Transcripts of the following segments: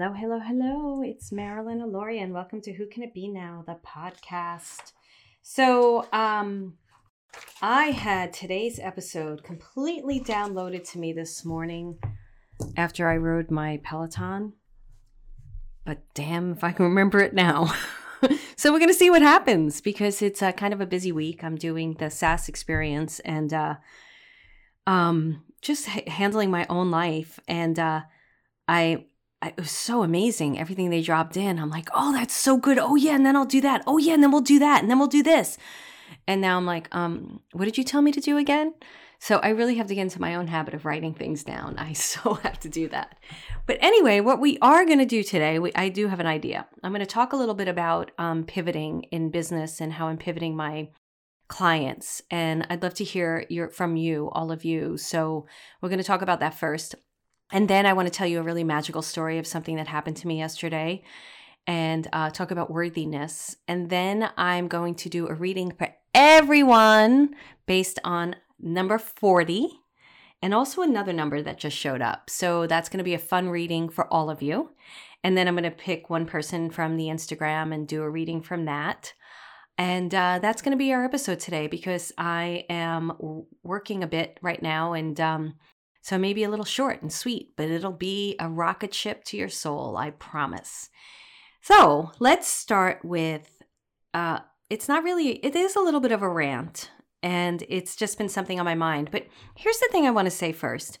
Hello, hello, hello. It's Marilyn Alauria, and welcome to Who Can It Be Now, the podcast. So, um, I had today's episode completely downloaded to me this morning after I rode my Peloton. But damn if I can remember it now. so we're going to see what happens because it's a kind of a busy week. I'm doing the SAS experience and uh, um, just h- handling my own life. And uh, I it was so amazing everything they dropped in. I'm like oh that's so good. Oh yeah and then i'll do that. Oh yeah and then we'll do that and then we'll do this. And now i'm like um what did you tell me to do again? So i really have to get into my own habit of writing things down. I so have to do that. But anyway what we are going to do today we, i do have an idea. I'm going to talk a little bit about um, pivoting in business and how i'm pivoting my clients and i'd love to hear your from you all of you. So we're going to talk about that first and then I want to tell you a really magical story of something that happened to me yesterday and uh, talk about worthiness. And then I'm going to do a reading for everyone based on number 40 and also another number that just showed up. So that's going to be a fun reading for all of you. And then I'm going to pick one person from the Instagram and do a reading from that. And uh, that's going to be our episode today because I am working a bit right now and um, so maybe a little short and sweet, but it'll be a rocket ship to your soul, I promise. So let's start with uh, it's not really, it is a little bit of a rant, and it's just been something on my mind. But here's the thing I want to say first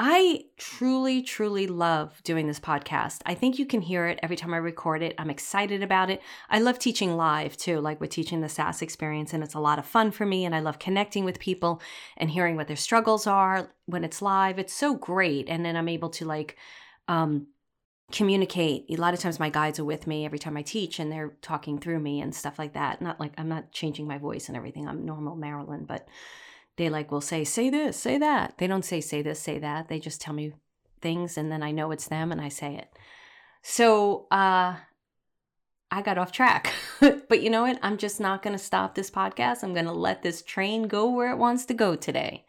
I truly, truly love doing this podcast. I think you can hear it every time I record it. I'm excited about it. I love teaching live too, like we're teaching the SAS experience, and it's a lot of fun for me. And I love connecting with people and hearing what their struggles are when it's live. It's so great. And then I'm able to like, um, communicate. A lot of times my guides are with me every time I teach and they're talking through me and stuff like that. Not like I'm not changing my voice and everything. I'm normal Marilyn, but they like will say say this say that. They don't say say this say that. They just tell me things and then i know it's them and i say it. So uh i got off track. But you know what? I'm just not going to stop this podcast. I'm going to let this train go where it wants to go today.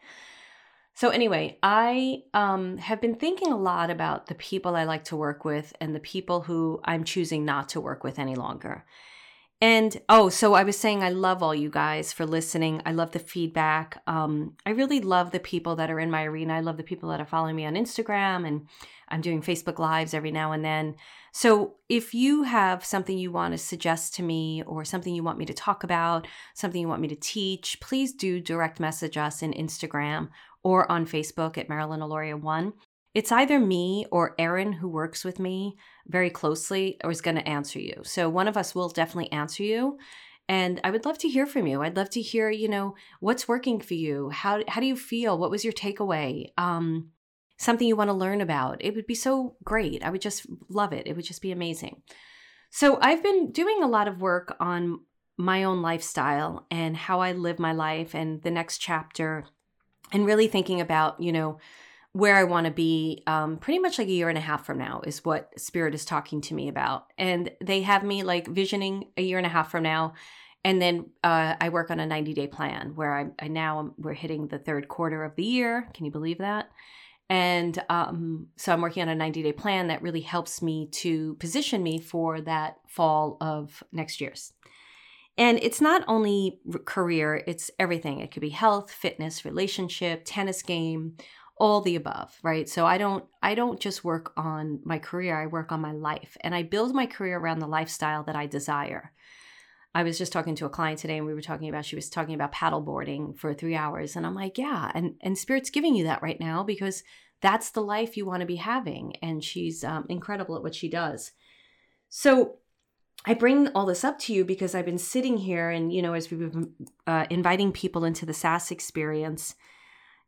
So anyway i um, have been thinking a lot about the people i like to work with and the people who i'm choosing not to work with any longer and oh, so I was saying, I love all you guys for listening. I love the feedback. Um, I really love the people that are in my arena. I love the people that are following me on Instagram, and I'm doing Facebook Lives every now and then. So if you have something you want to suggest to me, or something you want me to talk about, something you want me to teach, please do direct message us in Instagram or on Facebook at Marilyn Alauria One it's either me or Erin who works with me very closely or is going to answer you. So one of us will definitely answer you. And I would love to hear from you. I'd love to hear, you know, what's working for you. How how do you feel? What was your takeaway? Um, something you want to learn about. It would be so great. I would just love it. It would just be amazing. So I've been doing a lot of work on my own lifestyle and how I live my life and the next chapter and really thinking about, you know, where I want to be um, pretty much like a year and a half from now is what Spirit is talking to me about. And they have me like visioning a year and a half from now. And then uh, I work on a 90 day plan where I, I now we're hitting the third quarter of the year. Can you believe that? And um, so I'm working on a 90 day plan that really helps me to position me for that fall of next year's. And it's not only career, it's everything. It could be health, fitness, relationship, tennis game, all the above right? So i don't i don't just work on my career i work on my life and i build my career around the lifestyle that i desire. I was just talking to a client today and we were talking about she was talking about paddle boarding for three hours and i'm like yeah and and spirit's giving you that right now because that's the life you want to be having and she's um, incredible at what she does. So I bring all this up to you because I've been sitting here and, you know, as we've been uh, inviting people into the SAS experience,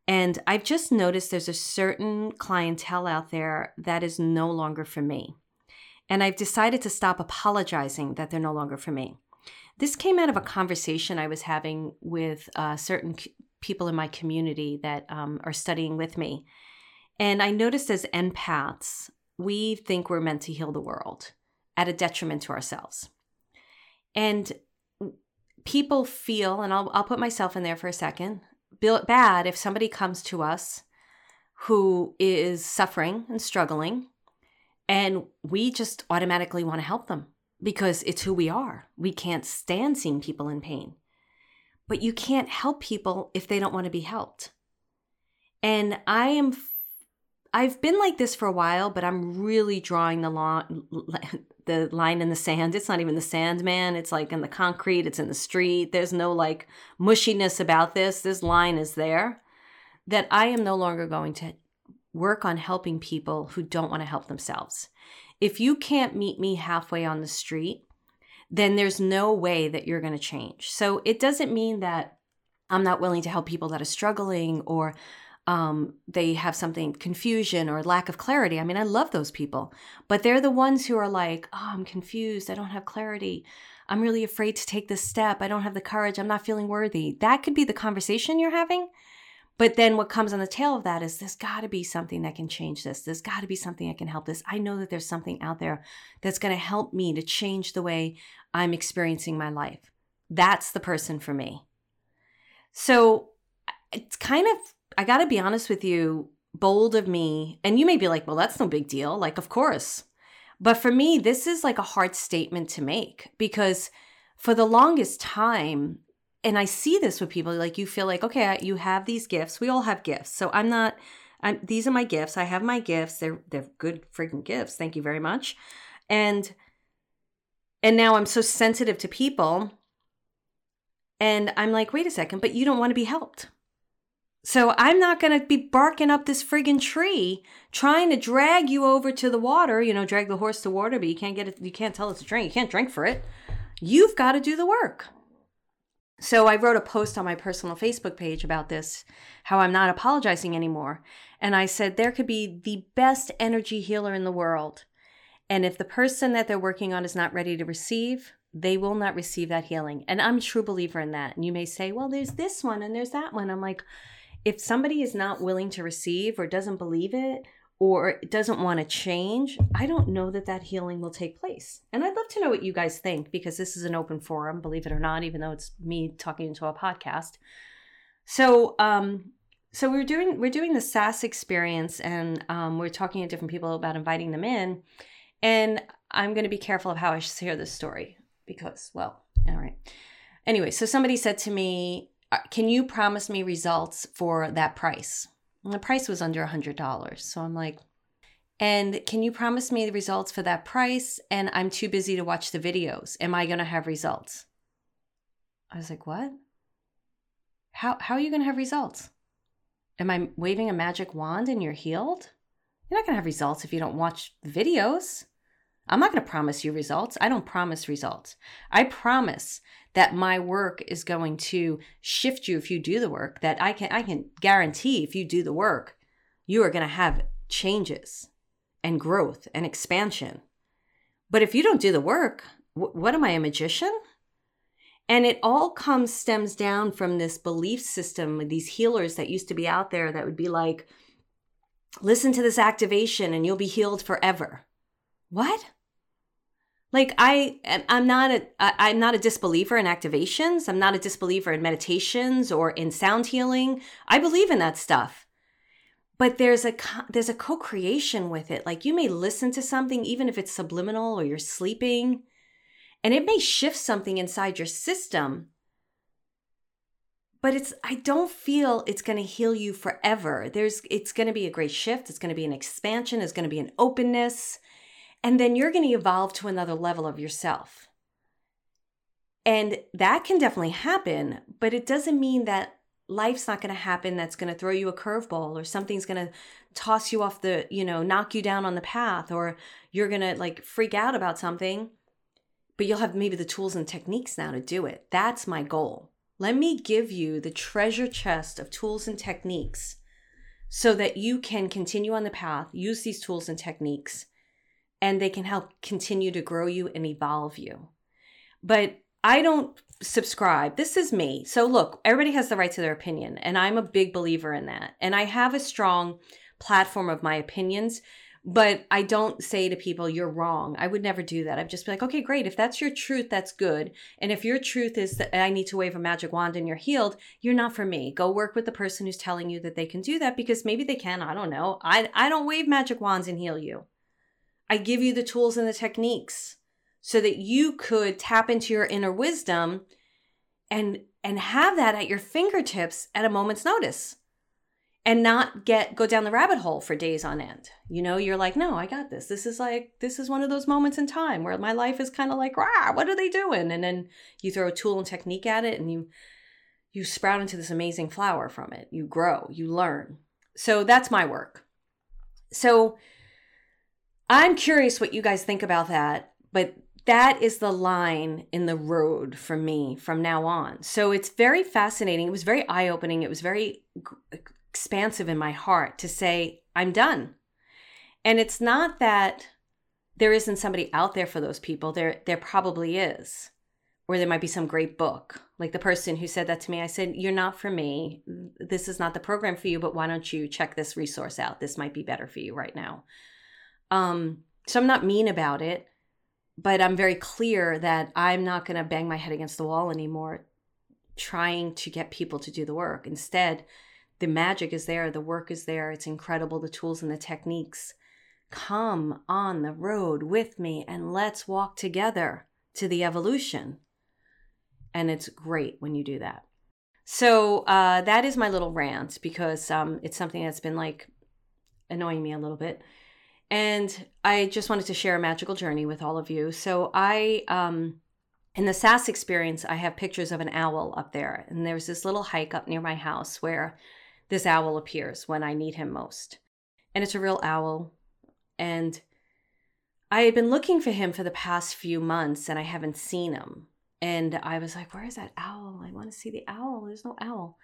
and I've just noticed there's a certain clientele out there that is no longer for me. And I've decided to stop apologizing that they're no longer for me. This came out of a conversation I was having with uh, certain c- people in my community that um, are studying with me. And I noticed as empaths, we think we're meant to heal the world at a detriment to ourselves. And people feel, and I'll, I'll put myself in there for a second, bad if somebody comes to us who is suffering and struggling And we just automatically want to help them because it's who we are. We can't stand seeing people in pain. But you can't help people if they don't want to be helped. And I am I've been like this for a while, but I'm really drawing the line the line in the sand. It's not even the sand, man. It's like in the concrete, it's in the street. There's no like mushiness about this. This line is there that I am no longer going to work on helping people who don't want to help themselves. If you can't meet me halfway on the street, then there's no way that you're going to change. So it doesn't mean that I'm not willing to help people that are struggling or um, they have something confusion or lack of clarity. I mean, I love those people, but they're the ones who are like, oh, I'm confused. I don't have clarity. I'm really afraid to take this step. I don't have the courage. I'm not feeling worthy. That could be the conversation you're having. But then what comes on the tail of that is there's got to be something that can change this. There's got to be something that can help this. I know that there's something out there that's going to help me to change the way I'm experiencing my life. That's the person for me. So it's kind of, I got to be honest with you, bold of me. And you may be like, well, that's no big deal. Like, of course. But for me, this is like a hard statement to make because for the longest time, and I see this with people like you feel like okay you have these gifts we all have gifts so I'm not I'm these are my gifts I have my gifts they're they're good freaking gifts thank you very much and and now I'm so sensitive to people and I'm like wait a second but you don't want to be helped so I'm not going to be barking up this friggin' tree trying to drag you over to the water, you know, drag the horse to water, but you can't get it, you can't tell it to drink. You can't drink for it. You've got to do the work. So I wrote a post on my personal Facebook page about this, how I'm not apologizing anymore. And I said there could be the best energy healer in the world. And if the person that they're working on is not ready to receive, they will not receive that healing. And I'm a true believer in that. And you may say, well, there's this one and there's that one. I'm like, if somebody is not willing to receive or doesn't believe it or doesn't want to change, I don't know that that healing will take place. And I'd love to know what you guys think because this is an open forum, believe it or not, even though it's me talking into a podcast. So, um, so we're doing we're doing the SAS experience, and um, we're talking to different people about inviting them in. And I'm going to be careful of how I share this story because, well, all right. Anyway, so somebody said to me, Uh, "Can you promise me results for that price?" And the price was under a $100. So I'm like, and can you promise me the results for that price? And I'm too busy to watch the videos. Am I going to have results? I was like, what? How, how are you going to have results? Am I waving a magic wand and you're healed? You're not going to have results if you don't watch videos. I'm not going to promise you results. I don't promise results. I promise that my work is going to shift you if you do the work that I can I can guarantee if you do the work you are going to have changes and growth and expansion. But if you don't do the work, wh- what am I a magician? And it all comes stems down from this belief system, these healers that used to be out there that would be like, listen to this activation and you'll be healed forever. What? like i i'm not a i'm not a disbeliever in activations. I'm not a disbeliever in meditations or in sound healing. I believe in that stuff. But there's a there's a co-creation with it. Like you may listen to something even if it's subliminal or you're sleeping and it may shift something inside your system. But it's i don't feel it's going to heal you forever. There's it's going to be a great shift. It's going to be an expansion. It's going to be an openness and then you're going to evolve to another level of yourself. And that can definitely happen, but it doesn't mean that life's not going to happen that's going to throw you a curveball or something's going to toss you off the, you know, knock you down on the path or you're going to like freak out about something, but you'll have maybe the tools and techniques now to do it. That's my goal. Let me give you the treasure chest of tools and techniques so that you can continue on the path, use these tools and techniques and they can help continue to grow you and evolve you. But I don't subscribe. This is me. So look, everybody has the right to their opinion, and I'm a big believer in that. And I have a strong platform of my opinions, but I don't say to people, you're wrong. I would never do that. I'd just be like, okay, great. If that's your truth, that's good. And if your truth is that I need to wave a magic wand and you're healed, you're not for me. Go work with the person who's telling you that they can do that because maybe they can. I don't know. I, I don't wave magic wands and heal you. I give you the tools and the techniques so that you could tap into your inner wisdom and and have that at your fingertips at a moment's notice and not get go down the rabbit hole for days on end. You know, you're like, no, I got this. This is like this is one of those moments in time where my life is kind of like, rah, what are they doing? And then you throw a tool and technique at it and you you sprout into this amazing flower from it. You grow, you learn. So that's my work. So I'm curious what you guys think about that, but that is the line in the road for me from now on. So it's very fascinating. It was very eye opening. It was very expansive in my heart to say, I'm done. And it's not that there isn't somebody out there for those people. There there probably is. Or there might be some great book. Like the person who said that to me, I said, You're not for me. This is not the program for you, but why don't you check this resource out? This might be better for you right now. Um, so I'm not mean about it, but I'm very clear that I'm not going to bang my head against the wall anymore trying to get people to do the work. Instead, the magic is there, the work is there, it's incredible, the tools and the techniques. Come on the road with me and let's walk together to the evolution. And it's great when you do that. So uh, that is my little rant because um, it's something that's been like annoying me a little bit. And I just wanted to share a magical journey with all of you. So I, um, in the SAS experience, I have pictures of an owl up there. And there's this little hike up near my house where this owl appears when I need him most. And it's a real owl. And I had been looking for him for the past few months and I haven't seen him. And I was like, where is that owl? I want to see the owl. There's no owl.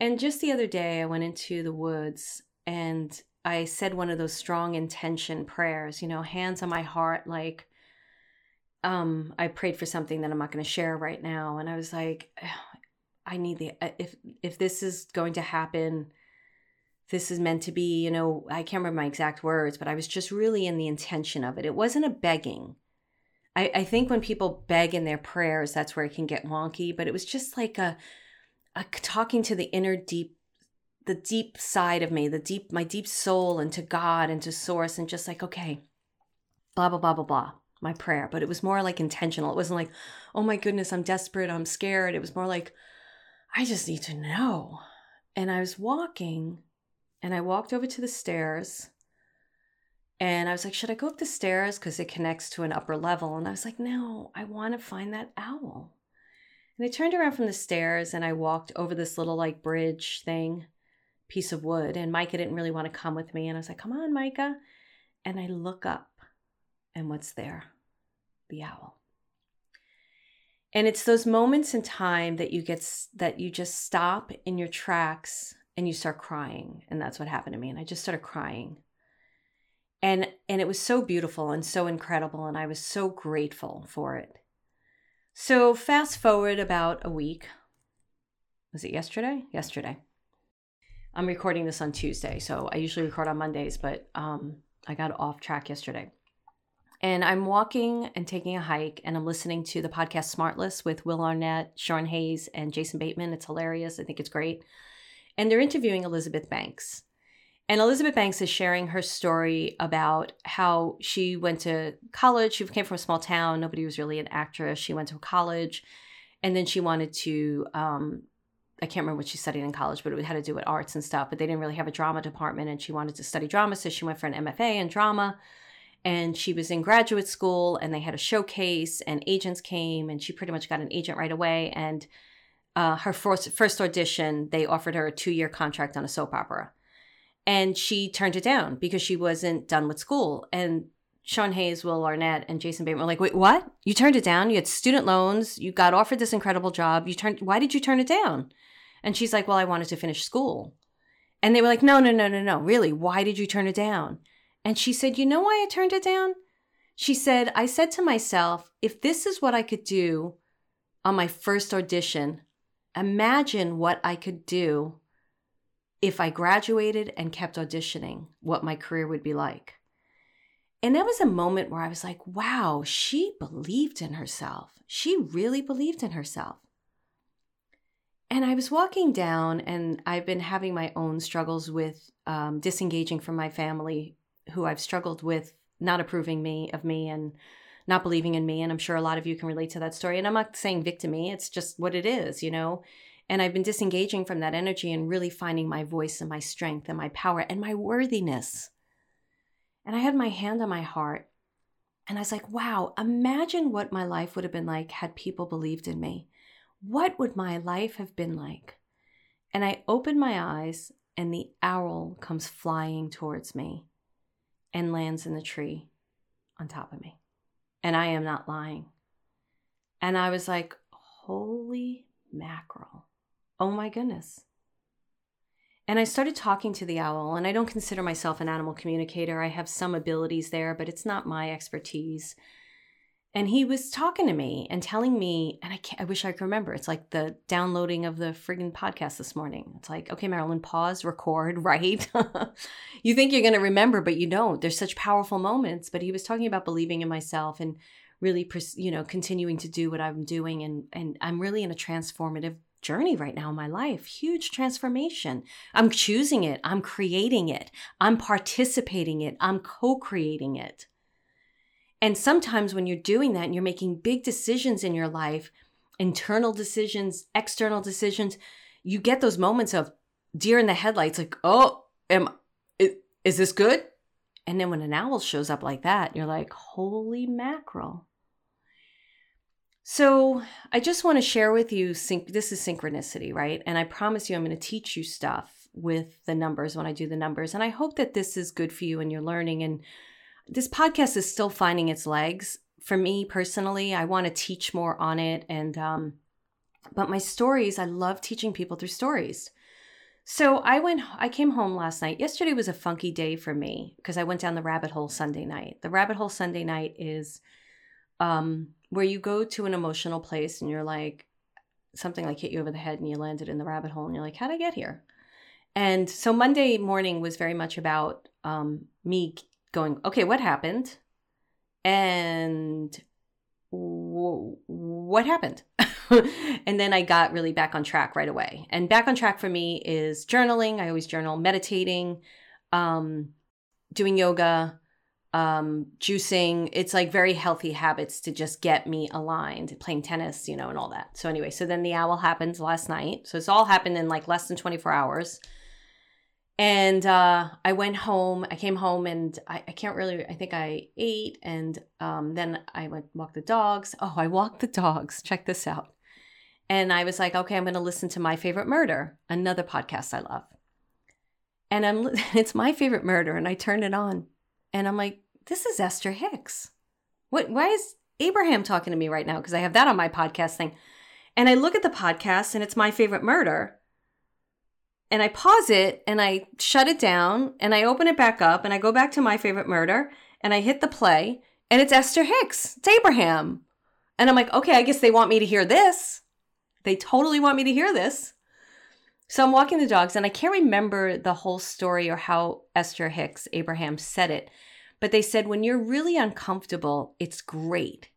And just the other day, I went into the woods and I said one of those strong intention prayers, you know, hands on my heart, like, um, I prayed for something that I'm not going to share right now. And I was like, I need the uh, if if this is going to happen, this is meant to be, you know, I can't remember my exact words, but I was just really in the intention of it. It wasn't a begging. I, I think when people beg in their prayers, that's where it can get wonky, but it was just like a, a talking to the inner deep the deep side of me, the deep my deep soul and to God and to source and just like, okay, blah blah blah blah blah my prayer but it was more like intentional it wasn't like oh my goodness i'm desperate i'm scared it was more like I just need to know. And I was walking and I walked over to the stairs and I was like, should I go up the stairs? Because it connects to an upper level. And I was like, no, I want to find that owl. And I turned around from the stairs and I walked over this little like bridge thing, piece of wood. And Micah didn't really want to come with me. And I was like, come on, Micah. And I look up and what's there? The owl and it's those moments in time that you get that you just stop in your tracks and you start crying and that's what happened to me and i just started crying and and it was so beautiful and so incredible and i was so grateful for it so fast forward about a week was it yesterday yesterday i'm recording this on tuesday so i usually record on mondays but um i got off track yesterday and I'm walking and taking a hike, and I'm listening to the podcast Smartless with Will Arnett, Sean Hayes, and Jason Bateman. It's hilarious. I think it's great. And they're interviewing Elizabeth Banks. And Elizabeth Banks is sharing her story about how she went to college. She came from a small town. Nobody was really an actress. She went to college. And then she wanted to, um, I can't remember what she studied in college, but it had to do with arts and stuff. But they didn't really have a drama department. And she wanted to study drama. So she went for an MFA in drama and she was in graduate school and they had a showcase and agents came and she pretty much got an agent right away and uh, her first, first audition they offered her a two-year contract on a soap opera and she turned it down because she wasn't done with school and sean hayes will arnett and jason bateman were like wait what you turned it down you had student loans you got offered this incredible job you turned why did you turn it down and she's like well i wanted to finish school and they were like no no no no no really why did you turn it down and she said, You know why I turned it down? She said, I said to myself, if this is what I could do on my first audition, imagine what I could do if I graduated and kept auditioning, what my career would be like. And that was a moment where I was like, wow, she believed in herself. She really believed in herself. And I was walking down, and I've been having my own struggles with um, disengaging from my family who I've struggled with not approving me of me and not believing in me. And I'm sure a lot of you can relate to that story. And I'm not saying victimy, it's just what it is, you know? And I've been disengaging from that energy and really finding my voice and my strength and my power and my worthiness. And I had my hand on my heart. And I was like, wow, imagine what my life would have been like had people believed in me. What would my life have been like? And I open my eyes, and the owl comes flying towards me and lands in the tree on top of me. And I am not lying. And I was like, holy mackerel. Oh my goodness. And I started talking to the owl, and I don't consider myself an animal communicator. I have some abilities there, but it's not my expertise. And he was talking to me and telling me, and I, I wish I could remember. It's like the downloading of the friggin' podcast this morning. It's like, okay, Marilyn, pause, record, right? you think you're going to remember, but you don't. There's such powerful moments. But he was talking about believing in myself and really, you know, continuing to do what I'm doing. And, and I'm really in a transformative journey right now in my life. Huge transformation. I'm choosing it. I'm creating it. I'm participating it. I'm co creating it. And sometimes when you're doing that and you're making big decisions in your life, internal decisions, external decisions, you get those moments of deer in the headlights like, oh, am is this good? And then when an owl shows up like that, you're like, holy mackerel. So I just want to share with you, this is synchronicity, right? And I promise you, I'm going to teach you stuff with the numbers when I do the numbers. And I hope that this is good for you and you're learning and this podcast is still finding its legs. For me personally, I want to teach more on it. And, um, but my stories, I love teaching people through stories. So I went, I came home last night. Yesterday was a funky day for me because I went down the rabbit hole Sunday night. The rabbit hole Sunday night is um, where you go to an emotional place and you're like, something like hit you over the head and you landed in the rabbit hole and you're like, how'd I get here? And so Monday morning was very much about um, me going, okay, what happened? And what happened? and then I got really back on track right away. And back on track for me is journaling. I always journal, meditating, um, doing yoga, um, juicing. It's like very healthy habits to just get me aligned, playing tennis, you know, and all that. So, anyway, so then the owl happened last night. So, it's all happened in like less than 24 hours and uh, I went home. I came home and I, I can't really. I think I ate, and um, then I went walk the dogs. Oh, I walked the dogs. Check this out. And I was like, okay, I'm going to listen to my favorite murder, another podcast I love. And I'm it's my favorite murder, and I turned it on, and I'm like, this is Esther Hicks. What? Why is Abraham talking to me right now? Because I have that on my podcast thing. And I look at the podcast, and it's my favorite murder and I pause it and I shut it down and I open it back up and I go back to my favorite murder and I hit the play and it's Esther Hicks. It's Abraham. And I'm like, okay, I guess they want me to hear this. They totally want me to hear this. So I'm walking the dogs and I can't remember the whole story or how Esther Hicks, Abraham, said it. But they said, when you're really uncomfortable, it's great.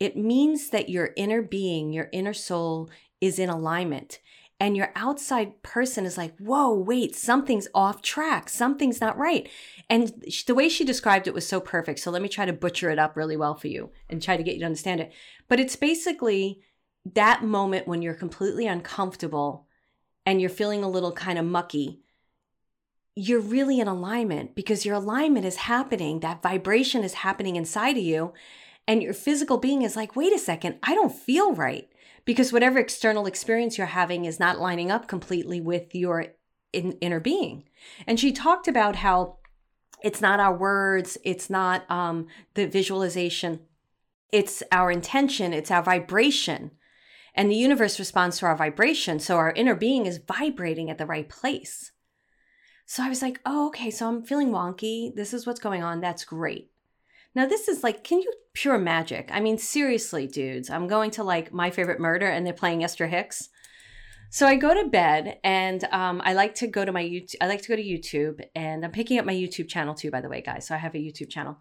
It means that your inner being, your inner soul is in alignment and your outside person is like, whoa, wait, something's off track. Something's not right. And the way she described it was so perfect. So let me try to butcher it up really well for you and try to get you to understand it. But it's basically that moment when you're completely uncomfortable and you're feeling a little kind of mucky. You're really in alignment because your alignment is happening. That vibration is happening inside of you. And your physical being is like, wait a second, I don't feel right because whatever external experience you're having is not lining up completely with your in, inner being. And she talked about how it's not our words, it's not um, the visualization, it's our intention, it's our vibration. And the universe responds to our vibration. So our inner being is vibrating at the right place. So I was like, oh, okay, so I'm feeling wonky. This is what's going on. That's great. Now, this is like, can you pure magic? I mean, seriously, dudes, I'm going to like my favorite murder and they're playing Esther Hicks. So I go to bed and um, I like to go to my YouTube. I like to go to YouTube and I'm picking up my YouTube channel too, by the way, guys. So I have a YouTube channel.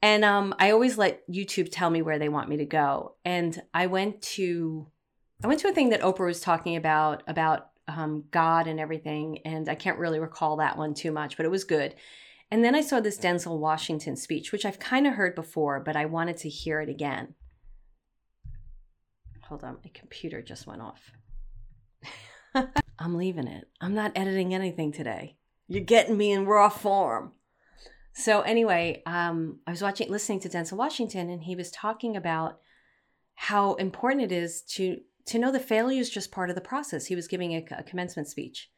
And um, I always let YouTube tell me where they want me to go. And I went to, I went to a thing that Oprah was talking about, about um, God and everything. And I can't really recall that one too much, but it was good And then I saw this Denzel Washington speech, which I've kind of heard before, but I wanted to hear it again. Hold on, my computer just went off. I'm leaving it. I'm not editing anything today. You're getting me in raw form. So anyway, um, I was watching, listening to Denzel Washington, and he was talking about how important it is to to know that failure is just part of the process. He was giving a, a commencement speech,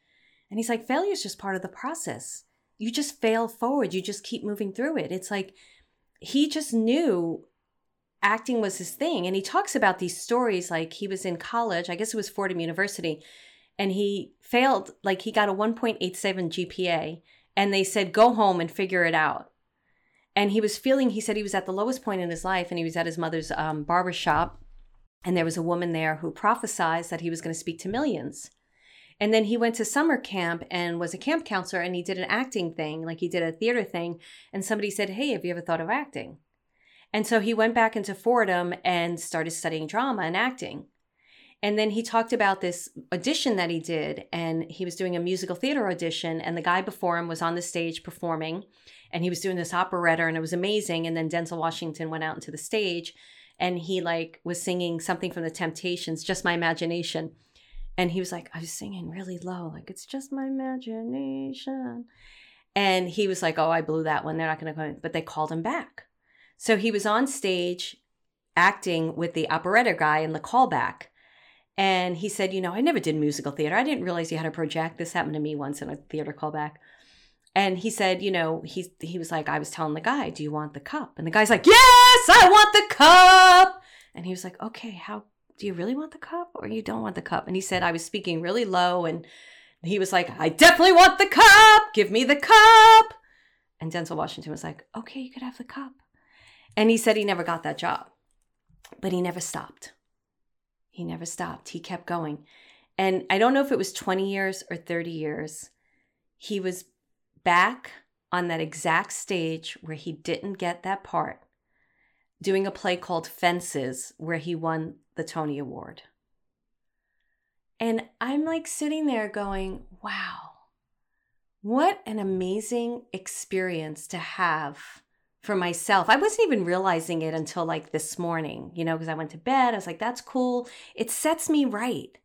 and he's like, failure is just part of the process. You just fail forward. You just keep moving through it. It's like he just knew acting was his thing, and he talks about these stories. Like he was in college, I guess it was Fordham University, and he failed. Like he got a 1.87 GPA and they said, go home and figure it out. And he was feeling, he said he was at the lowest point in his life and he was at his mother's um. And there was a woman there who prophesied that he was going to speak to millions. And then he went to summer camp and was a camp counselor and he did an acting thing, like he did a theater thing. And somebody said, Hey, have you ever thought of acting? And so he went back into Fordham and started studying drama and acting. And then he talked about this audition that he did, and he was doing a musical theater audition, and the guy before him was on the stage performing, and he was doing this operetta, and it was amazing. And then Denzel Washington went out into the stage, and he like was singing something from the Temptations, "Just My Imagination," and he was like, "I was singing really low, like it's just my imagination," and he was like, "Oh, I blew that one. They're not going to go," but they called him back. So he was on stage acting with the operetta guy in the callback and he said, You know, I never did musical theater. I didn't realize you had to project. This happened to me once in a theater callback. And he said, You know, he, he was like, I was telling the guy, Do you want the cup? And the guy's like, Yes, I want the cup. And he was like, Okay, how do you really want the cup or you don't want the cup? And he said, I was speaking really low. And he was like, I definitely want the cup. Give me the cup. And Denzel Washington was like, Okay, you could have the cup. And he said he never got that job, but he never stopped he never stopped. He kept going. And I don't know if it was 20 years or 30 years. He was back on that exact stage where he didn't get that part, doing a play called Fences, where he won the Tony Award. And I'm like sitting there going, wow, what an amazing experience to have for myself. I wasn't even realizing it until like this morning, you know, because I went to bed. I was like, that's cool. It sets me right.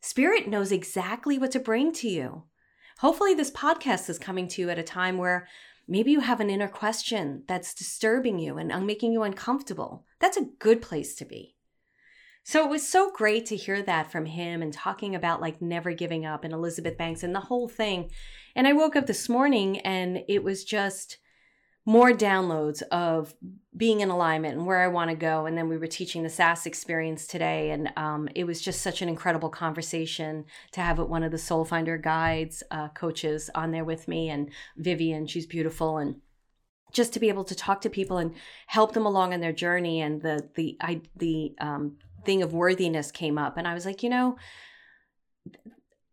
Spirit knows exactly what to bring to you. Hopefully, this podcast is coming to you at a time where maybe you have an inner question that's disturbing you and uh, making you uncomfortable. That's a good place to be. So it was so great to hear that from him and talking about like never giving up and Elizabeth Banks and the whole thing. And I woke up this morning and it was just, more downloads of being in alignment and where I want to go. And then we were teaching the SAS experience today, and um, it was just such an incredible conversation to have with one of the Soul Finder guides uh, coaches on there with me, and Vivian, she's beautiful, and just to be able to talk to people and help them along on their journey. And the the I the um, thing of worthiness came up, and I was like, you know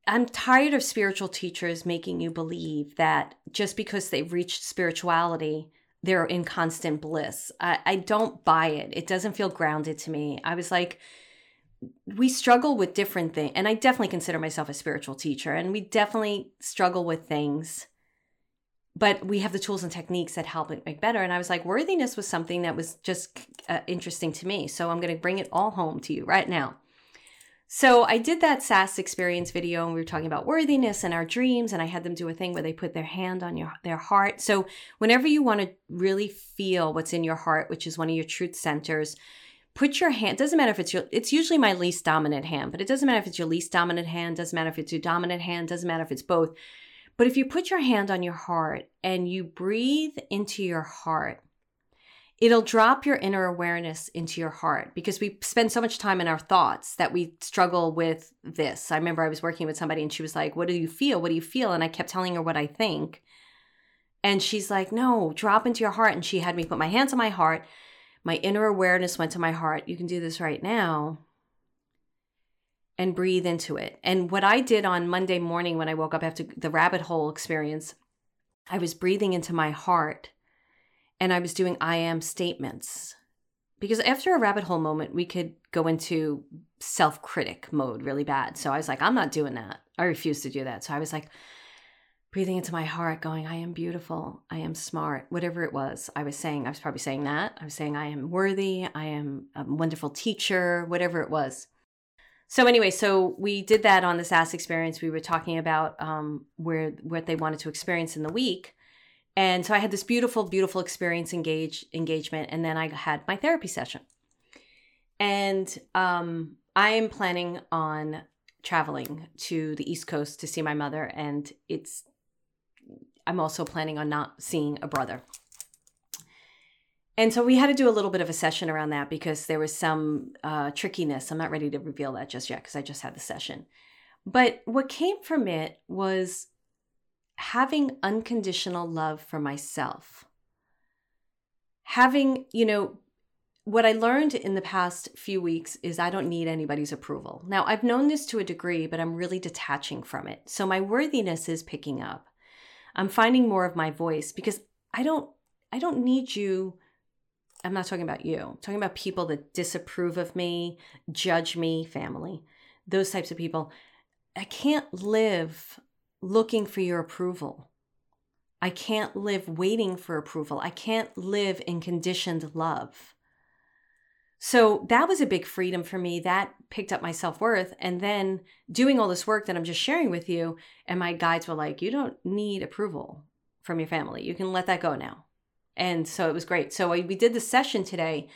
I'm tired of spiritual teachers making you believe that just because they've reached spirituality, they're in constant bliss. I, I don't buy it. It doesn't feel grounded to me. I was like, we struggle with different things. And I definitely consider myself a spiritual teacher, and we definitely struggle with things. But we have the tools and techniques that help it make better. And I was like, worthiness was something that was just uh, interesting to me. So I'm going to bring it all home to you right now. So I did that SAS experience video and we were talking about worthiness and our dreams and I had them do a thing where they put their hand on your their heart. So whenever you want to really feel what's in your heart, which is one of your truth centers, put your hand doesn't matter if it's your it's usually my least dominant hand, but it doesn't matter if it's your least dominant hand, doesn't matter if it's your dominant hand, doesn't matter if it's both. But if you put your hand on your heart and you breathe into your heart, it'll drop your inner awareness into your heart because we spend so much time in our thoughts that we struggle with this. I remember I was working with somebody and she was like, What do you feel? What do you feel? And I kept telling her what I think. And she's like, No, drop into your heart. And she had me put my hands on my heart. My inner awareness went to my heart. You can do this right now. And breathe into it. And what I did on Monday morning when I woke up after the rabbit hole experience, I was breathing into my heart and I was doing I am statements. Because after a rabbit hole moment, we could go into self critic mode really bad. So I was like, I'm not doing that. I refuse to do that. So I was like, breathing into my heart, going, I am beautiful, I am smart, whatever it was I was saying. I was probably saying that. I was saying, I am worthy, I am a wonderful teacher, whatever it was. So anyway, so we did that on the SAS experience. We were talking about um, where what they wanted to experience in the week, and so I had this beautiful, beautiful experience engage engagement, and then I had my therapy session. And um, I am planning on traveling to the East Coast to see my mother, and it's I'm also planning on not seeing a brother. And so we had to do a little bit of a session around that because there was some uh, trickiness. I'm not ready to reveal that just yet because I just had the session. But what came from it was having unconditional love for myself. Having, you know, what I learned in the past few weeks is I don't need anybody's approval. Now, I've known this to a degree, but I'm really detaching from it. So my worthiness is picking up. I'm finding more of my voice because I don't I don't need you I'm not talking about you. I'm talking about people that disapprove of me, judge me, family. Those types of people. I can't live looking for your approval. I can't live waiting for approval. I can't live in conditioned love. So that was a big freedom for me. That picked up my self worth. And then doing all this work that I'm just sharing with you, and my guides were like, you don't need approval from your family. You can let that go now. And so it was great. So I, we did the session today,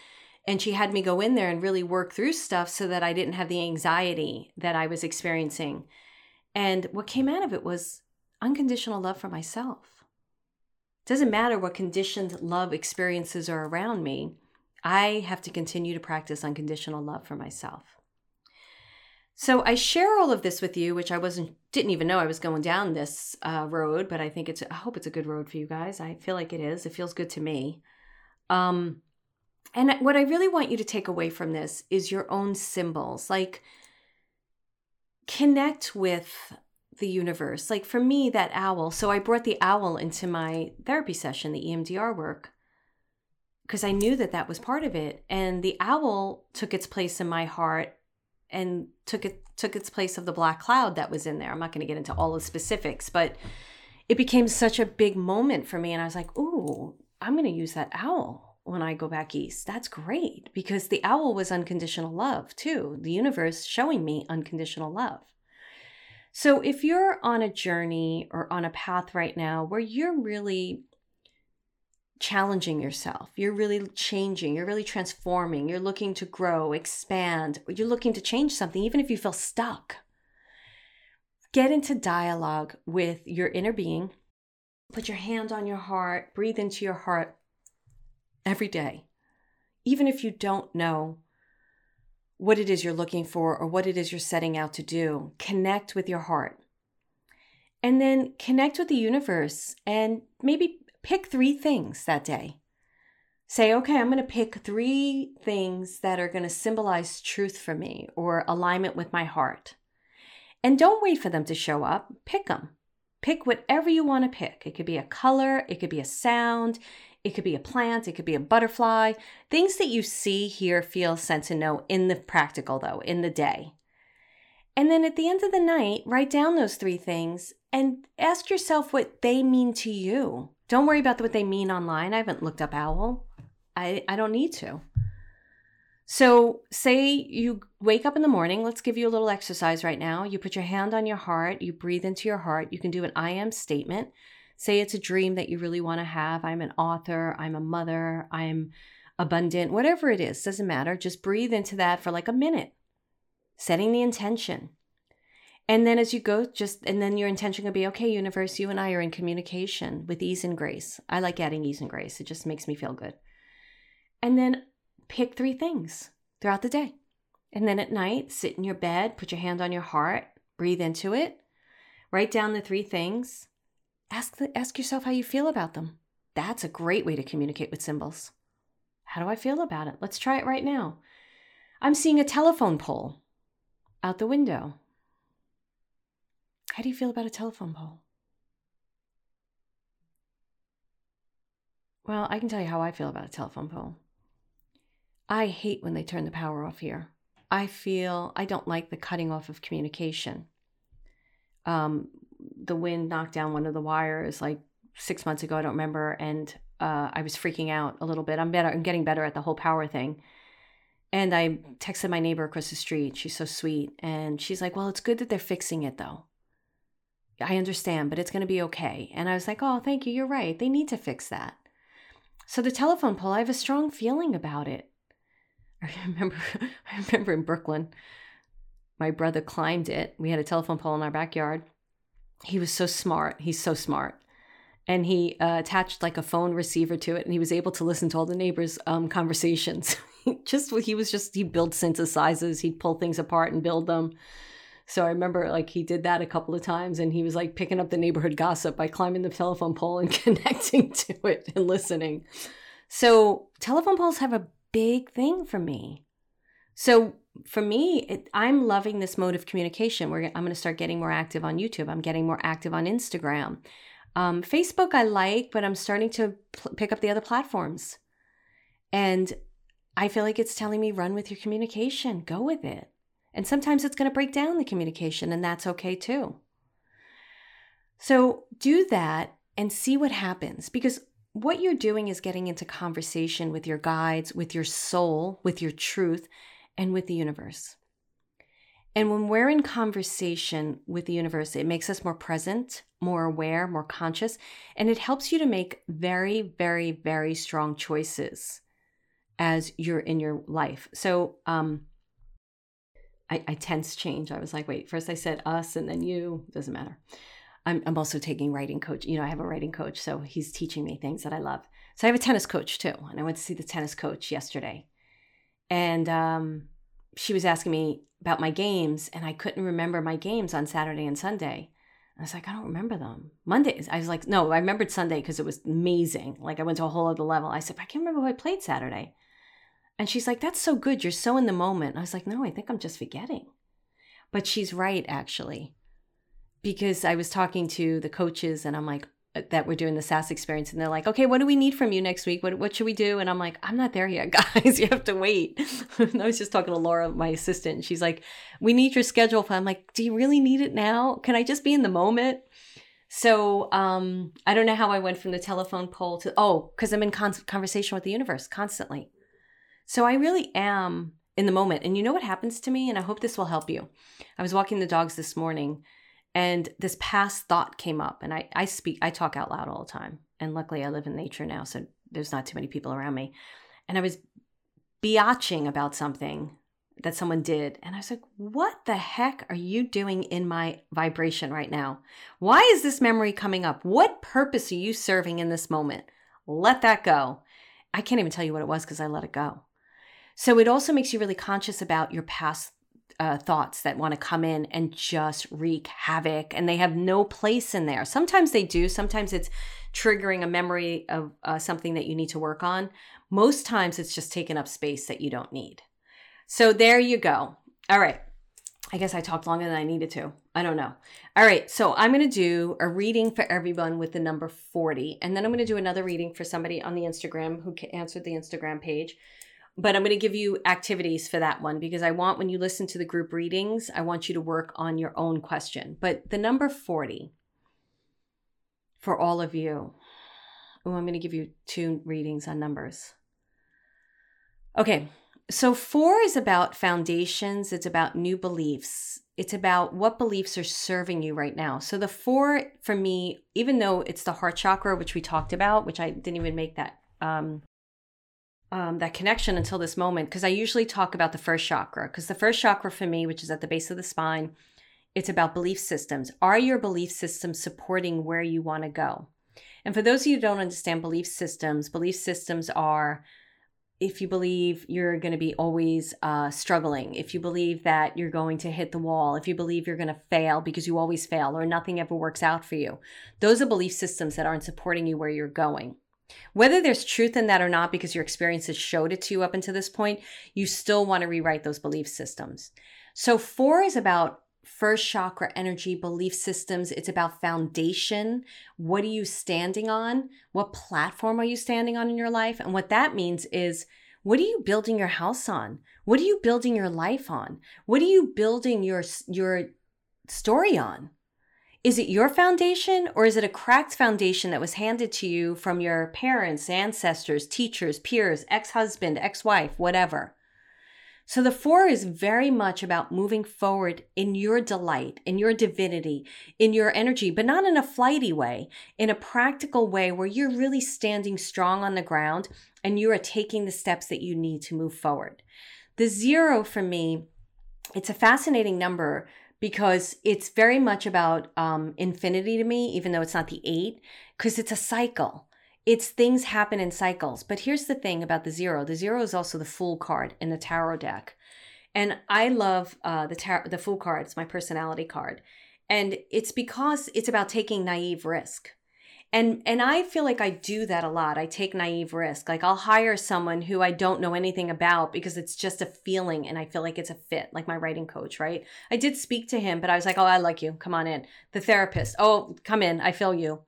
and she had me go in there and really work through stuff so that I didn't have the anxiety that I was experiencing. And what came out of it was unconditional love for myself. Doesn't matter what conditioned love experiences are around me I have to continue to practice unconditional love for myself. So I share all of this with you, which I wasn't didn't even know I was going down this uh, road, but I think it's I hope it's a good road for you guys. I feel like it is. It feels good to me. Um, and what I really want you to take away from this is your own symbols. Like connect with the universe. Like for me, that owl. So I brought the owl into my therapy session, the EMDR work because I knew that that was part of it. And the owl took its place in my heart and took it took its place of the black cloud that was in there. I'm not going to get into all the specifics, but it became such a big moment for me and I was like, "Ooh, I'm going to use that owl when I go back east." That's great because the owl was unconditional love too. The universe showing me unconditional love. So if you're on a journey or on a path right now where you're really challenging yourself. You're really changing. You're really transforming. You're looking to grow, expand. You're looking to change something, even if you feel stuck. Get into dialogue with your inner being. Put your hand on your heart. Breathe into your heart every day. Even if you don't know what it is you're looking for or what it is you're setting out to do, connect with your heart. And then connect with the universe and maybe pick three things that day. Say, okay, I'm going to pick three things that are going to symbolize truth for me or alignment with my heart. And don't wait for them to show up. Pick them. Pick whatever you want to pick. It could be a color, it could be a sound, it could be a plant, it could be a butterfly. Things that you see, hear, feel, sense, and know in the practical, though, in the day. And then at the end of the night, write down those three things and ask yourself what they mean to you. Don't worry about what they mean online. I haven't looked up owl. I, I don't need to. So, say you wake up in the morning. Let's give you a little exercise right now. You put your hand on your heart, you breathe into your heart. You can do an I am statement. Say it's a dream that you really want to have. I'm an author, I'm a mother, I'm abundant, whatever it is, doesn't matter. Just breathe into that for like a minute, setting the intention. And then as you go, just, and then your intention could be, okay, universe, you and I are in communication with ease and grace. I like adding ease and grace. It just makes me feel good. And then pick three things throughout the day. And then at night, sit in your bed, put your hand on your heart, breathe into it, write down the three things. Ask, the, ask yourself how you feel about them. That's a great way to communicate with symbols. How do I feel about it? Let's try it right now. I'm seeing a telephone pole out the window. How do you feel about a telephone pole? Well, I can tell you how I feel about a telephone pole. I hate when they turn the power off here. I feel I don't like the cutting off of communication. Um, the wind knocked down one of the wires like six months ago. I don't remember, and uh, I was freaking out a little bit. I'm better. I'm getting better at the whole power thing. And I texted my neighbor across the street. She's so sweet, and she's like, "Well, it's good that they're fixing it, though." I understand, but it's going to be okay. And I was like, "Oh, thank you. You're right. They need to fix that." So the telephone pole, I have a strong feeling about it. I remember, I remember in Brooklyn, my brother climbed it. We had a telephone pole in our backyard. He was so smart. He's so smart. And he uh, attached like a phone receiver to it, and he was able to listen to all the neighbors' um, conversations. just he was just he built synthesizers. He'd pull things apart and build them. So I remember like he did that a couple of times, and he was like picking up the neighborhood gossip by climbing the telephone pole and connecting to it and listening. So telephone poles have a big thing for me. So for me, it, I'm loving this mode of communication. Where I'm going to start getting more active on YouTube. I'm getting more active on Instagram. Um, Facebook, I like, but I'm starting to pl- pick up the other platforms. And I feel like it's telling me run with your communication, go with it. And sometimes it's going to break down the communication, and that's okay too. So do that and see what happens because what you're doing is getting into conversation with your guides, with your soul, with your truth, and with the universe. And when we're in conversation with the universe, it makes us more present, more aware, more conscious, and it helps you to make very, very, very strong choices as you're in your life. So, um, I, I tense change. I was like, wait, first I said us and then you, doesn't matter. I'm, I'm also taking writing coach. You know, I have a writing coach, so he's teaching me things that I love. So I have a tennis coach too, and I went to see the tennis coach yesterday, and um, she was asking me about my games, and I couldn't remember my games on Saturday and Sunday. I was like, I don't remember them. Mondays, I was like, no, I remembered Sunday because it was amazing. Like I went to a whole other level. I said, I can't remember who I played Saturday. And she's like, that's so good. You're so in the moment. I was like, no, I think I'm just forgetting. But she's right, actually because I was talking to the coaches and I'm like, that we're doing the SAS experience and they're like, okay, what do we need from you next week? What, what should we do? And I'm like, I'm not there yet, guys. you have to wait. I was just talking to Laura, my assistant. And she's like, we need your schedule. I'm like, do you really need it now? Can I just be in the moment? So um, I don't know how I went from the telephone pole to, oh, because I'm in con- conversation with the universe constantly. So I really am in the moment. And you know what happens to me? And I hope this will help you. I was walking the dogs this morning and this past thought came up and I, I speak i talk out loud all the time. And luckily i live in nature now so there's not too many people around me. And i was biatching about something that someone did and i was like what the heck are you doing in my vibration right now? Why is this memory coming up? What purpose are you serving in this moment? Let that go. I can't even tell you what it was because i let it go. So it also makes you really conscious about your past uh, thoughts that want to come in and just wreak havoc, and they have no place in there. Sometimes they do. Sometimes it's triggering a memory of uh, something that you need to work on. Most times it's just taking up space that you don't need. So there you go. All right. I guess I talked longer than I needed to. I don't know. All right. So I'm going to do a reading for everyone with the number 40. And then I'm going to do another reading for somebody on the Instagram who answered the Instagram page but I'm going to give you activities for that one because I want when you listen to the group readings, I want you to work on your own question. But the number 40 for all of you. Oh, I'm going to give you two readings on numbers. Okay. So 4 is about foundations, it's about new beliefs. It's about what beliefs are serving you right now. So the 4 for me, even though it's the heart chakra which we talked about, which I didn't even make that um um, that connection until this moment because I usually talk about the first chakra because the first chakra for me, which is at the base of the spine, it's about belief systems. Are your belief systems supporting where you want to go? And for those of you who don't understand belief systems, belief systems are if you believe you're going to be always uh, struggling, if you believe that you're going to hit the wall, if you believe you're going to fail because you always fail or nothing ever works out for you, those are belief systems that aren't supporting you where you're going. Whether there's truth in that or not, because your experiences showed it to you up until this point, you still want to rewrite those belief systems. So, four is about first chakra energy belief systems. It's about foundation. What are you standing on? What platform are you standing on in your life? And what that means is, what are you building your house on? What are you building your life on? What are you building your your story on? Is it your foundation or is it a cracked foundation that was handed to you from your parents, ancestors, teachers, peers, ex husband, ex wife, whatever? So the four is very much about moving forward in your delight, in your divinity, in your energy, but not in a flighty way, in a practical way where you're really standing strong on the ground and you are taking the steps that you need to move forward. The zero for me, it's a fascinating number because it's very much about um, infinity to me, even though it's not the eight, because it's a cycle. It's things happen in cycles. But here's the thing about the zero the zero is also the fool card in the tarot deck. And I love uh, the, tar- the fool card, it's my personality card. And it's because it's about taking naive risk and and i feel like i do that a lot. I take naive risk. Like i'll hire someone who i don't know anything about because it's just a feeling and i feel like it's a fit like my writing coach right? I did speak to him but i was like oh i like you. Come on in. The therapist oh come in. I feel you.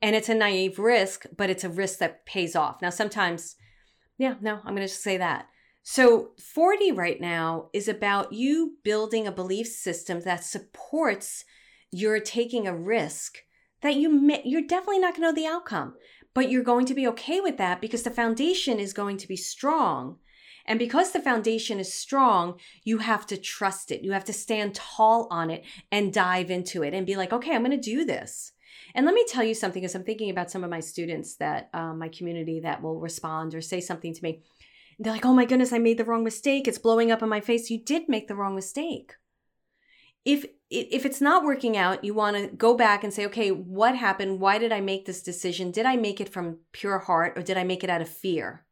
And it's a naive risk but it's a risk that pays off. Now sometimes yeah no i'm going to just say that. So 40 right now is about you building a belief system that supports your taking a risk that you may, you're definitely not going to know the outcome, but you're going to be okay with that because the foundation is going to be strong. And because the foundation is strong, you have to trust it. You have to stand tall on it and dive into it and be like, okay, I'm going to do this. And let me tell you something as I'm thinking about some of my students that um, my community that will respond or say something to me. They're like, oh my goodness, I made the wrong mistake. It's blowing up in my face. You did make the wrong mistake if if it's not working out, you want to go back and say, okay, what happened? Why did I make this decision? Did I make it from pure heart or did I make it out of fear?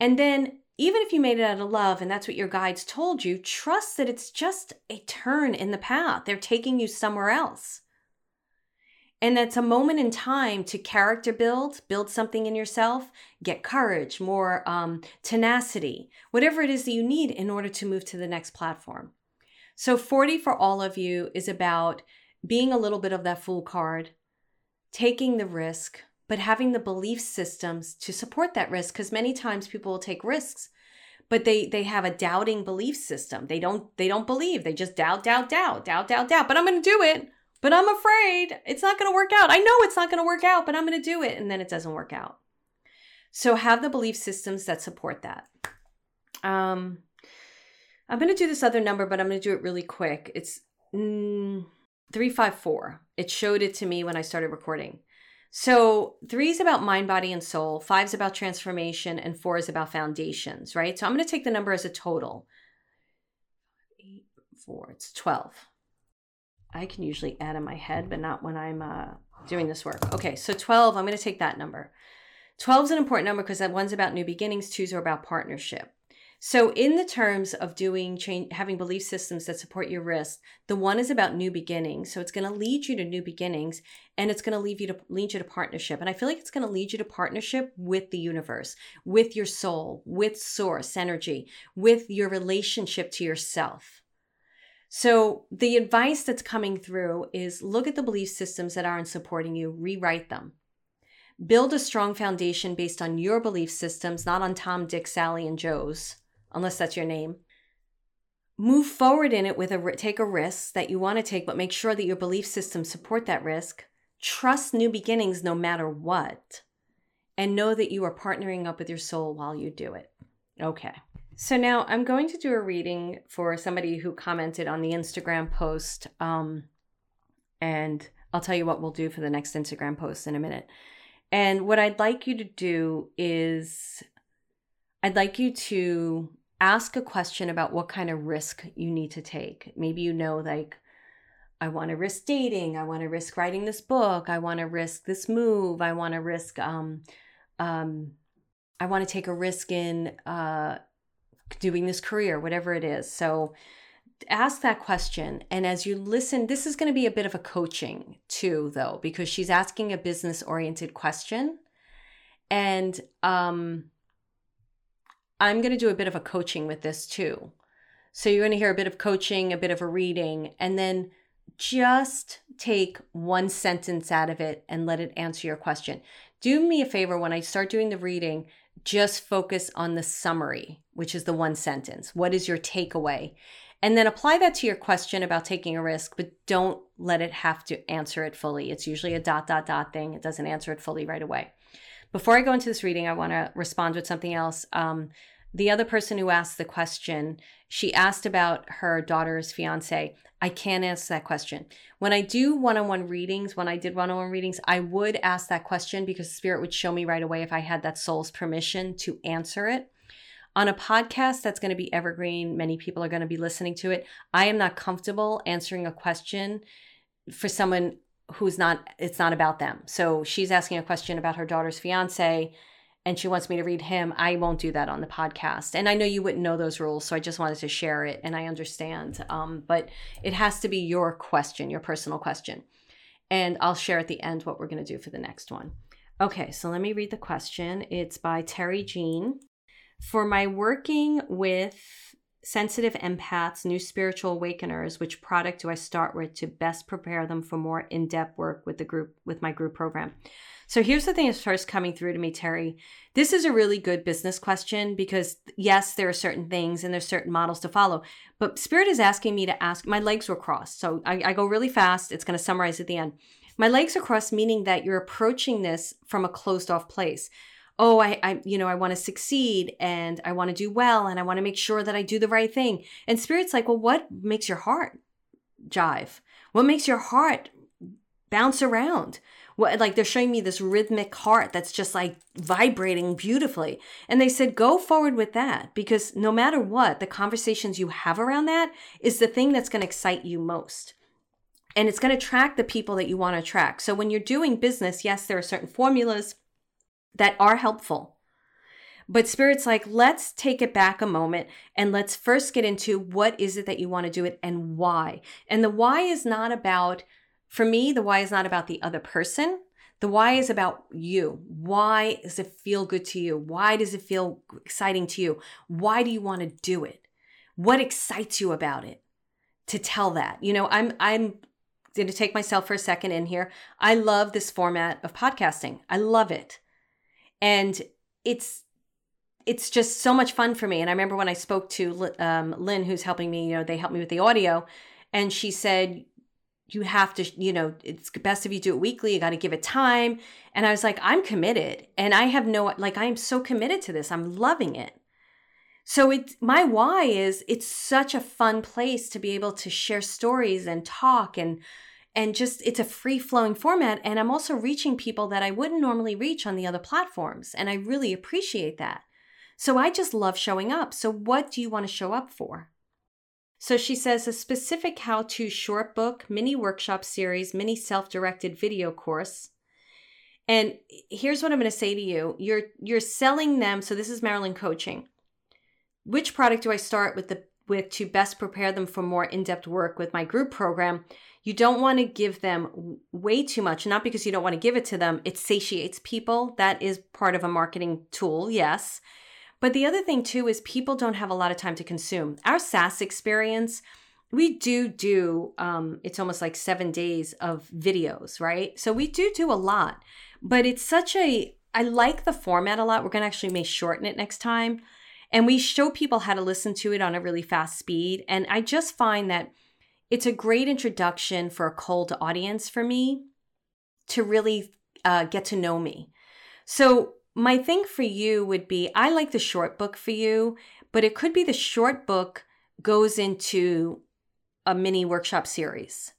And then, even if you made it out of love and that's what your guides told you, trust that it's just a turn in the path. They're taking you somewhere else. And that's a moment in time to character build, build something in yourself, get courage, more um, tenacity, whatever it is that you need in order to move to the next platform. So 40 for all of you is about being a little bit of that fool card, taking the risk, but having the belief systems to support that risk because many times people will take risks but they they have a doubting belief system. They don't they don't believe. They just doubt doubt doubt doubt doubt doubt. But i'm going to do it but i'm afraid it's not going to work out. I know it's not going to work out but i'm going to do it and then it doesn't work out. So have the belief systems that support that. Um I'm going to do this other number, but I'm going to do it really quick. It's mm, 354. It showed it to me when I started recording. So three is about mind, body, and soul. Five is about transformation, and four is about foundations, right? So I'm going to take the number as a total. Four, it's 12. I can usually add in my head, but not when I'm uh, doing this work. Okay, so 12, I'm going to take that number. 12 is an important number because that one's about new beginnings, twos are about partnership. So, in the terms of doing change, having belief systems that support your risk, the one is about new beginnings. So, it's going to lead you to new beginnings, and it's going to lead you to lead you to partnership. And I feel like it's going to lead you to partnership with the universe, with your soul, with source energy, with your relationship to yourself. So, the advice that's coming through is look at the belief systems that aren't supporting you, rewrite them. Build a strong foundation based on your belief systems, not on Tom, Dick, Sally, and Joe's unless that's your name. Move forward in it with a take a risk that you want to take, but make sure that your belief systems support that risk. Trust new beginnings no matter what, and know that you are partnering up with your soul while you do it. Okay. So now I'm going to do a reading for somebody who commented on the Instagram post. Um, and I'll tell you what we'll do for the next Instagram post in a minute. And what I'd like you to do is I'd like you to ask a question about what kind of risk you need to take. Maybe you know, like, I want to risk dating. I want to risk writing this book. I want to risk this move. I want to risk, um, um, I want to take a risk in uh, doing this career, whatever it is. So ask that question. And as you listen, this is going to be a bit of a coaching too, though, because she's asking a business oriented question. And, um, I'm going to do a bit of a coaching with this too. So you're going to hear a bit of coaching, a bit of a reading, and then just take one sentence out of it and let it answer your question. Do me a favor when I start doing the reading, just focus on the summary, which is the one sentence. What is your takeaway? And then apply that to your question about taking a risk, but don't let it have to answer it fully. It's usually a dot, dot, dot thing. It doesn't answer it fully right away. Before I go into this reading, I want to respond with something else. Um, the other person who asked the question, she asked about her daughter's fiance. I can't answer that question. When I do one on one readings, when I did one on one readings, I would ask that question because Spirit would show me right away if I had that soul's permission to answer it. On a podcast that's going to be evergreen, many people are going to be listening to it. I am not comfortable answering a question for someone who's not, it's not about them. So she's asking a question about her daughter's fiance and she wants me to read him, I won't do that on the podcast. And I know you wouldn't know those rules, so I just wanted to share it and I understand. Um, but it has to be your question, your personal question. And I'll share at the end what we're going to do for the next one. Okay, so let me read the question. It's by Terry Jean. For my working with sensitive empaths, new spiritual awakeners, which product do I start with to best prepare them for more in-depth work with the group with my group program? So here's the thing that's first coming through to me, Terry. This is a really good business question because yes, there are certain things and there's certain models to follow. But Spirit is asking me to ask, my legs were crossed. So I, I go really fast. It's going to summarize at the end. My legs are crossed, meaning that you're approaching this from a closed off place. Oh, I, I, you know, I want to succeed and I want to do well and I want to make sure that I do the right thing. And Spirit's like, well, what makes your heart jive? What makes your heart bounce around? what like they're showing me this rhythmic heart that's just like vibrating beautifully and they said go forward with that because no matter what the conversations you have around that is the thing that's going to excite you most and it's going to attract the people that you want to attract so when you're doing business yes there are certain formulas that are helpful but spirit's like let's take it back a moment and let's first get into what is it that you want to do it and why and the why is not about for me, the why is not about the other person. The why is about you. Why does it feel good to you? Why does it feel exciting to you? Why do you want to do it? What excites you about it? To tell that. You know, I'm I'm going to take myself for a second in here. I love this format of podcasting. I love it. And it's it's just so much fun for me. And I remember when I spoke to um, Lynn, who's helping me, you know, they helped me with the audio, and she said, you have to, you know, it's best if you do it weekly. You got to give it time. And I was like, I'm committed. And I have no, like, I am so committed to this. I'm loving it. So it, my why is it's such a fun place to be able to share stories and talk and, and just it's a free flowing format. And I'm also reaching people that I wouldn't normally reach on the other platforms. And I really appreciate that. So I just love showing up. So what do you want to show up for? So she says a specific how to short book, mini workshop series, mini self directed video course. And here's what I'm going to say to you you're you're selling them so this is Marilyn coaching which product do i start with the with to best prepare them for more in-depth work with my group program you don't want to give them way too much not because you don't want to give it to them it satiates people that is part of a marketing tool yes but the other thing too is people don't have a lot of time to consume. Our SAS experience, we do do um, it's almost like seven days of videos, right? So we do do a lot, but it's such a I like the format a lot. We're gonna actually may shorten it next time, and we show people how to listen to it on a really fast speed. And I just find that it's a great introduction for a cold audience for me to really uh, get to know me. So my thing for you would be I like the short book for you, but it could be the short book goes into a mini workshop series.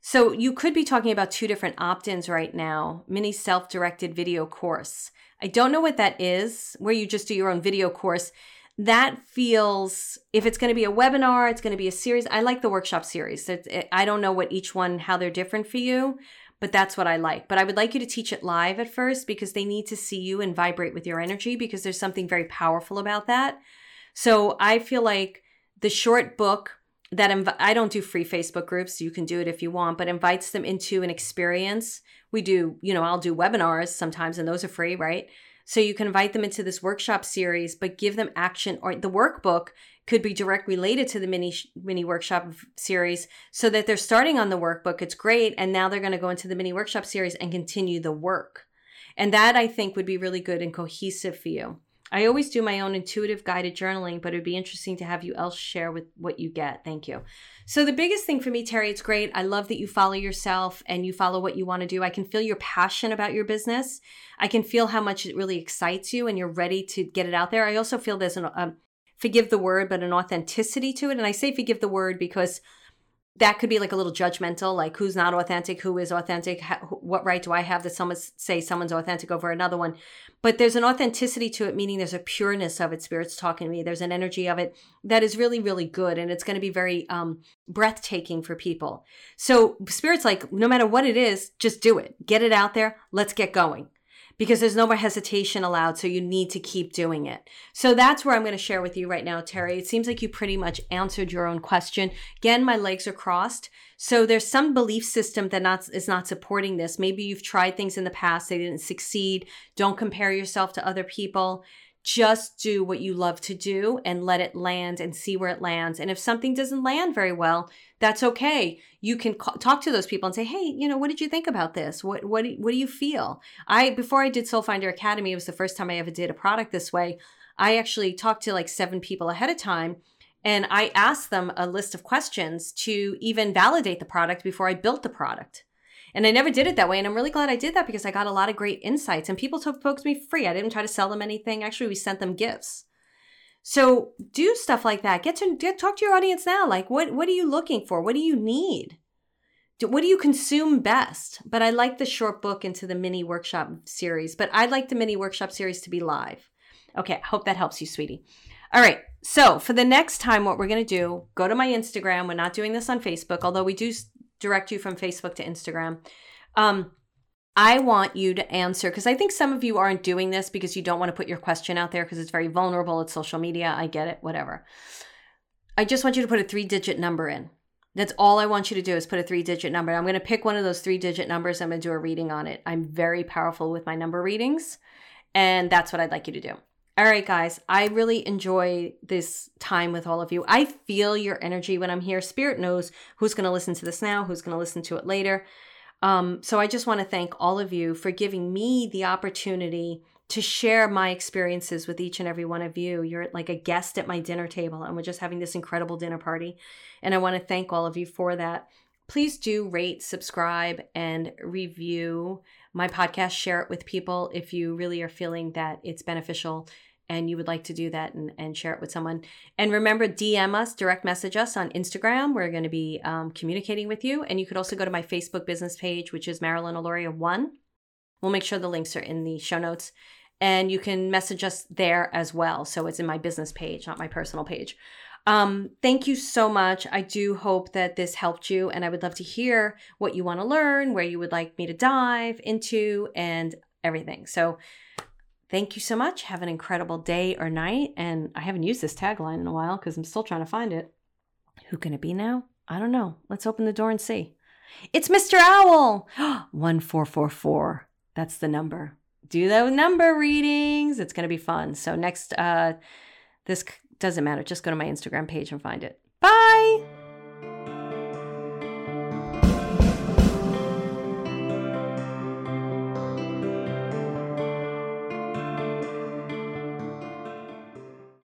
So you could be talking about two different opt-ins right now, mini self-directed video course. I don't know what that is, where you just do your own video course. That feels if it's going to be a webinar, it's going to be a series. I like the workshop series. It, I don't know what each one how they're different for you, but that's what I like. But I would like you to teach it live at first because they need to see you and vibrate with your energy because there's something very powerful about that. So I feel like the short book that inv- I don't do free Facebook groups. You can do it if you want, but invites them into an experience. We do, you know, I'll do webinars sometimes and those are free, right? So you can invite them into this workshop series, but give them action or the workbook could be direct related to the mini mini workshop series so that they're starting on the workbook it's great and now they're going to go into the mini workshop series and continue the work. And that i think would be really good and cohesive for you I always do my own intuitive guided journaling, but it'd be interesting to have you else share with what you get. Thank you. So the biggest thing for me, Terry, it's great. I love that you follow yourself and you follow what you want to do. I can feel your passion about your business. I can feel how much it really excites you and you're ready to get it out there. I also feel there's an um, forgive the word, but an authenticity to it. And I say forgive the word because that could be like a little judgmental, like who's not authentic, who is authentic, what right do I have that someone say someone's authentic over another one? But there's an authenticity to it, meaning there's a pureness of it. Spirit's talking to me. There's an energy of it that is really, really good, and it's going to be very um, breathtaking for people. So spirit's like, no matter what it is, just do it. Get it out there. Let's get going because there's no more hesitation allowed. So you need to keep doing it. So that's where I'm going to share with you right now, Terry. It seems like you pretty much answered your own question. Again, my legs are crossed. So there's some belief system that not, is not supporting this. Maybe you've tried things in the past, they didn't succeed. Don't compare yourself to other people just do what you love to do and let it land and see where it lands. And if something doesn't land very well, that's okay. You can talk to those people and say, "Hey, you know, what did you think about this? What what what do you feel?" I before I did Soul Finder Academy, it was the first time I ever did a product this way. I actually talked to like seven people ahead of time and I asked them a list of questions to even validate the product before I built the product. And I never did it that way. And I'm really glad I did that because I got a lot of great insights and people took folks me free. I didn't try to sell them anything. Actually, we sent them gifts. So do stuff like that. Get to get, talk to your audience now. Like, what what are you looking for? What do you need? Do, what do you consume best? But I like the short book into the mini workshop series. But I'd like the mini workshop series to be live. Okay, hope that helps you, sweetie. All right. So for the next time, what we're going to do, go to my Instagram. We're not doing this on Facebook, although we do direct you from Facebook to Instagram. Um, I want you to answer because I think some of you aren't doing this because you don't want to put your question out there because it's very vulnerable. It's social media. I get it, whatever. I just want you to put a three digit number in. That's all I want you to do is put a three digit number. I'm going to pick one of those three digit numbers. I'm going to do a reading on it. I'm very powerful with my number readings, and that's what I'd like you to do. All right, guys, I really enjoy this time with all of you. I feel your energy when I'm here. Spirit knows who's going to listen to this now, who's going to listen to it later. Um, so I just want to thank all of you for giving me the opportunity to share my experiences with each and every one of you. You're like a guest at my dinner table, and we're just having this incredible dinner party. And I want to thank all of you for that. Please do rate, subscribe, and review my podcast. Share it with people if you really are feeling that it's beneficial and you would like to do that and, and share it with someone. And remember, DM us, direct message us on Instagram. We're going to be um, communicating with you. And you could also go to my Facebook business page, which is Marilyn Alauria1. We'll make sure the links are in the show notes. And you can message us there as well. So it's in my business page, not my personal page. Um, thank you so much. I do hope that this helped you, and I would love to hear what you want to learn, where you would like me to dive into, and everything. So, Thank you so much. Have an incredible day or night. And I haven't used this tagline in a while because I'm still trying to find it. Who can it be now? I don't know. Let's open the door and see. It's Mr. Owl. 1444. That's the number. Do those number readings. It's going to be fun. So, next, uh, this doesn't matter. Just go to my Instagram page and find it. Bye.